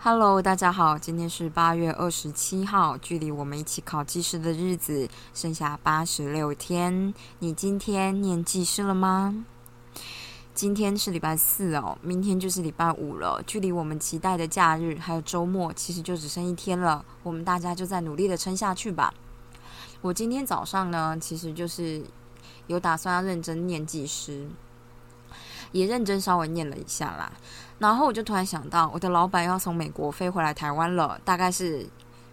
Hello，大家好，今天是八月二十七号，距离我们一起考技师的日子剩下八十六天。你今天念技师了吗？今天是礼拜四哦，明天就是礼拜五了，距离我们期待的假日还有周末，其实就只剩一天了。我们大家就在努力的撑下去吧。我今天早上呢，其实就是有打算要认真念技师，也认真稍微念了一下啦。然后我就突然想到，我的老板要从美国飞回来台湾了，大概是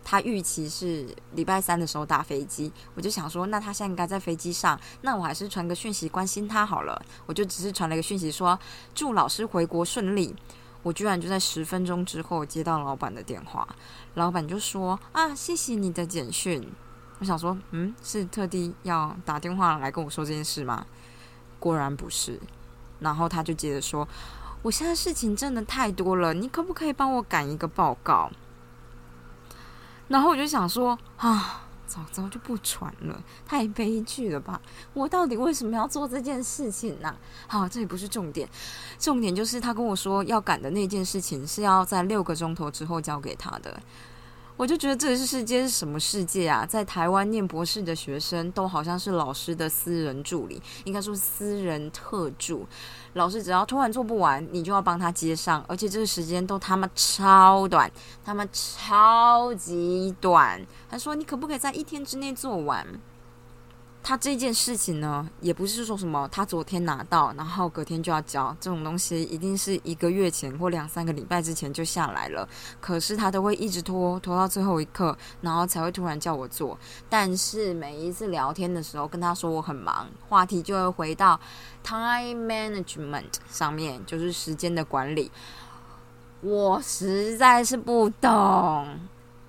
他预期是礼拜三的时候打飞机。我就想说，那他现在应该在飞机上，那我还是传个讯息关心他好了。我就只是传了一个讯息说，祝老师回国顺利。我居然就在十分钟之后接到老板的电话，老板就说啊，谢谢你的简讯。我想说，嗯，是特地要打电话来跟我说这件事吗？果然不是。然后他就接着说。我现在事情真的太多了，你可不可以帮我赶一个报告？然后我就想说啊，早知道就不传了，太悲剧了吧！我到底为什么要做这件事情呢？好，这也不是重点，重点就是他跟我说要赶的那件事情是要在六个钟头之后交给他的。我就觉得这个世界是什么世界啊？在台湾念博士的学生都好像是老师的私人助理，应该说私人特助。老师只要突然做不完，你就要帮他接上，而且这个时间都他妈超短，他妈超级短。他说：“你可不可以在一天之内做完？”他这件事情呢，也不是说什么他昨天拿到，然后隔天就要交这种东西，一定是一个月前或两三个礼拜之前就下来了。可是他都会一直拖，拖到最后一刻，然后才会突然叫我做。但是每一次聊天的时候，跟他说我很忙，话题就会回到 time management 上面，就是时间的管理。我实在是不懂。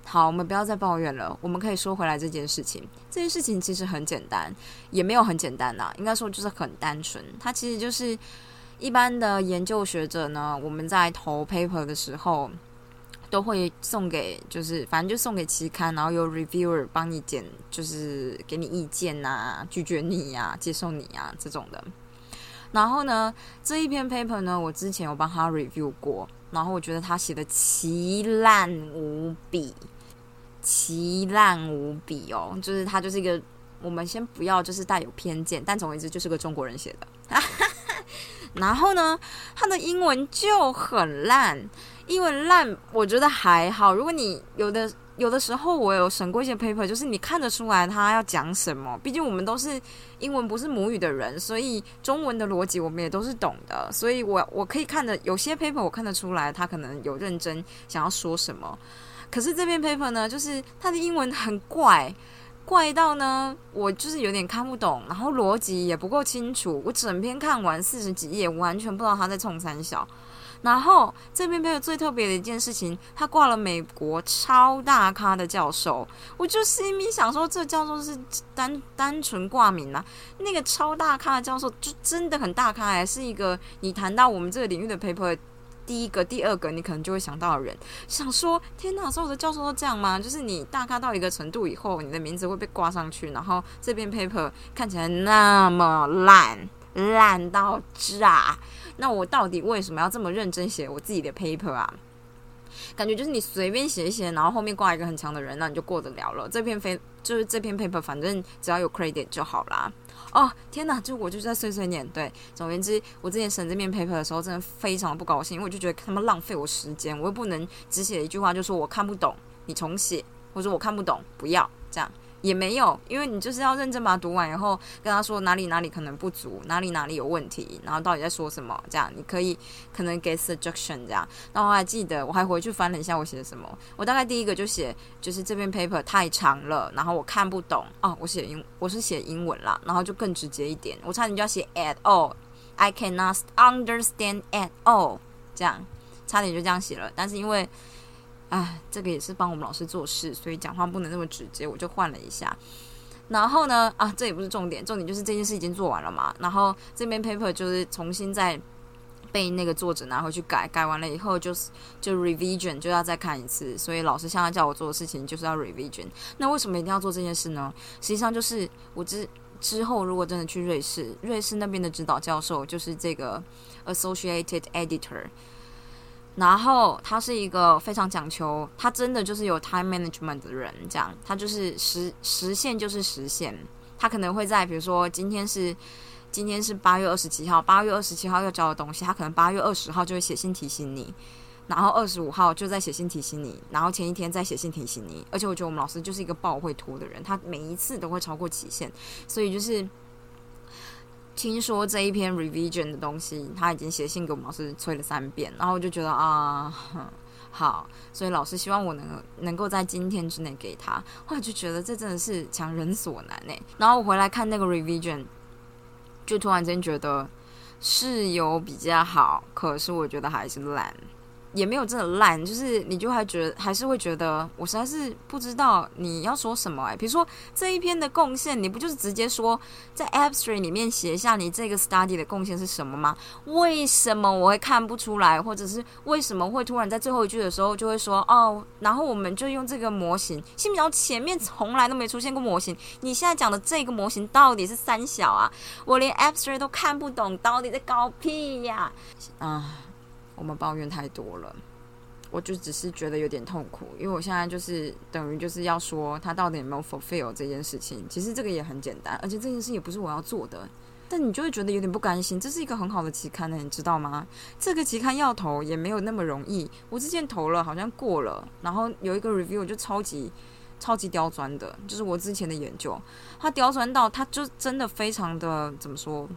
好，我们不要再抱怨了。我们可以说回来这件事情。这件事情其实很简单，也没有很简单呐。应该说就是很单纯。它其实就是一般的研究学者呢，我们在投 paper 的时候，都会送给，就是反正就送给期刊，然后有 reviewer 帮你检，就是给你意见呐，拒绝你呀，接受你呀这种的。然后呢，这一篇 paper 呢，我之前有帮他 review 过，然后我觉得他写的奇烂无比。奇烂无比哦，就是他就是一个，我们先不要就是带有偏见，但总而言之就是个中国人写的。然后呢，他的英文就很烂，英文烂我觉得还好。如果你有的有的时候我有审过一些 paper，就是你看得出来他要讲什么，毕竟我们都是英文不是母语的人，所以中文的逻辑我们也都是懂的，所以我我可以看的有些 paper 我看得出来他可能有认真想要说什么。可是这篇 paper 呢，就是它的英文很怪，怪到呢，我就是有点看不懂，然后逻辑也不够清楚。我整篇看完四十几页，完全不知道他在冲三小。然后这篇 paper 最特别的一件事情，他挂了美国超大咖的教授，我就心里想说，这教授是单单纯挂名啊？那个超大咖的教授就真的很大咖，还是一个你谈到我们这个领域的 paper。第一个、第二个，你可能就会想到的人，想说：天哪，所有的教授都这样吗？就是你大咖到一个程度以后，你的名字会被挂上去，然后这篇 paper 看起来那么烂，烂到炸。那我到底为什么要这么认真写我自己的 paper 啊？感觉就是你随便写一写，然后后面挂一个很强的人，那你就过得了了。这篇非就是这篇 paper，反正只要有 credit 就好啦。哦，天哪！就我就在碎碎念。对，总而言之，我之前审这篇 paper 的时候，真的非常的不高兴，因为我就觉得他们浪费我时间，我又不能只写一句话就说我看不懂，你重写，或者我看不懂，不要这样。也没有，因为你就是要认真把它读完，然后跟他说哪里哪里可能不足，哪里哪里有问题，然后到底在说什么，这样你可以可能给 suggestion 这样。那我还记得，我还回去翻了一下我写的什么。我大概第一个就写，就是这篇 paper 太长了，然后我看不懂哦。我写英，我是写英文啦，然后就更直接一点，我差点就要写 at all，I cannot understand at all，这样差点就这样写了，但是因为。哎，这个也是帮我们老师做事，所以讲话不能那么直接，我就换了一下。然后呢，啊，这也不是重点，重点就是这件事已经做完了嘛。然后这边 paper 就是重新再被那个作者拿回去改，改完了以后就是就 revision 就要再看一次，所以老师现在叫我做的事情就是要 revision。那为什么一定要做这件事呢？实际上就是我之之后如果真的去瑞士，瑞士那边的指导教授就是这个 associated editor，然后他是一个非常讲求，他真的就是有 time management 的人，这样他就是实实现就是实现，他可能会在比如说今天是。今天是八月二十七号，八月二十七号要交的东西，他可能八月二十号就会写信提醒你，然后二十五号就在写信提醒你，然后前一天再写信提醒你。而且我觉得我们老师就是一个爆会拖的人，他每一次都会超过期限，所以就是听说这一篇 revision 的东西，他已经写信给我们老师催了三遍，然后我就觉得啊，好，所以老师希望我能能够在今天之内给他，后来就觉得这真的是强人所难哎。然后我回来看那个 revision。就突然间觉得是有比较好，可是我觉得还是烂。也没有真的烂，就是你就还觉得还是会觉得，我实在是不知道你要说什么哎。比如说这一篇的贡献，你不就是直接说在 abstract 里面写下你这个 study 的贡献是什么吗？为什么我会看不出来，或者是为什么会突然在最后一句的时候就会说哦，然后我们就用这个模型，信不信？前面从来都没出现过模型，你现在讲的这个模型到底是三小啊？我连 abstract 都看不懂，到底在搞屁呀？啊！我们抱怨太多了，我就只是觉得有点痛苦，因为我现在就是等于就是要说他到底有没有 fulfill 这件事情。其实这个也很简单，而且这件事也不是我要做的，但你就会觉得有点不甘心。这是一个很好的期刊呢，你知道吗？这个期刊要投也没有那么容易。我之前投了，好像过了，然后有一个 review 就超级超级刁钻的，就是我之前的研究，它刁钻到它就真的非常的怎么说？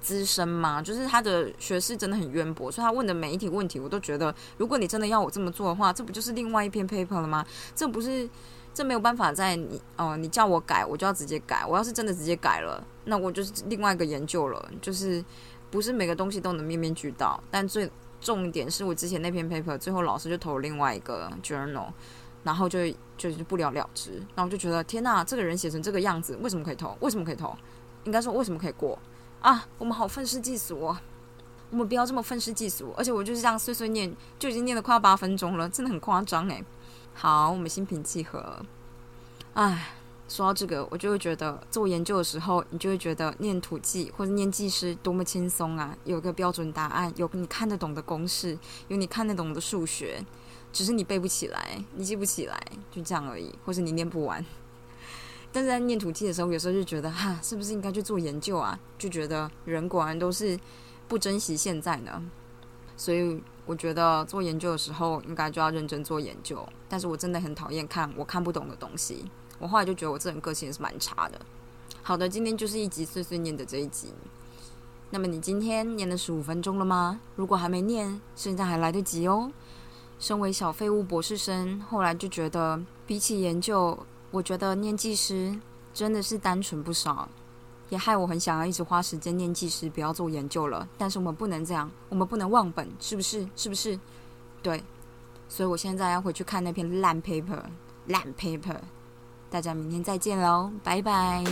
资深嘛，就是他的学识真的很渊博，所以他问的每一题问题，我都觉得，如果你真的要我这么做的话，这不就是另外一篇 paper 了吗？这不是，这没有办法在你哦，你叫我改，我就要直接改。我要是真的直接改了，那我就是另外一个研究了，就是不是每个东西都能面面俱到。但最重点是我之前那篇 paper，最后老师就投了另外一个 journal，然后就就是不了了之。然后我就觉得，天呐，这个人写成这个样子，为什么可以投？为什么可以投？应该说为什么可以过？啊，我们好愤世嫉俗哦！我们不要这么愤世嫉俗，而且我就是这样碎碎念，就已经念了快要八分钟了，真的很夸张诶。好，我们心平气和。唉，说到这个，我就会觉得做研究的时候，你就会觉得念土记或者念技师多么轻松啊！有个标准答案，有你看得懂的公式，有你看得懂的数学，只是你背不起来，你记不起来，就这样而已，或者你念不完。但是在念土气的时候，有时候就觉得哈，是不是应该去做研究啊？就觉得人果然都是不珍惜现在呢。所以我觉得做研究的时候，应该就要认真做研究。但是我真的很讨厌看我看不懂的东西。我后来就觉得我这人个性也是蛮差的。好的，今天就是一集碎碎念的这一集。那么你今天念了十五分钟了吗？如果还没念，现在还来得及哦。身为小废物博士生，后来就觉得比起研究。我觉得念技师真的是单纯不少，也害我很想要一直花时间念技师，不要做研究了。但是我们不能这样，我们不能忘本，是不是？是不是？对，所以我现在要回去看那篇烂 paper，烂 paper。大家明天再见喽，拜拜。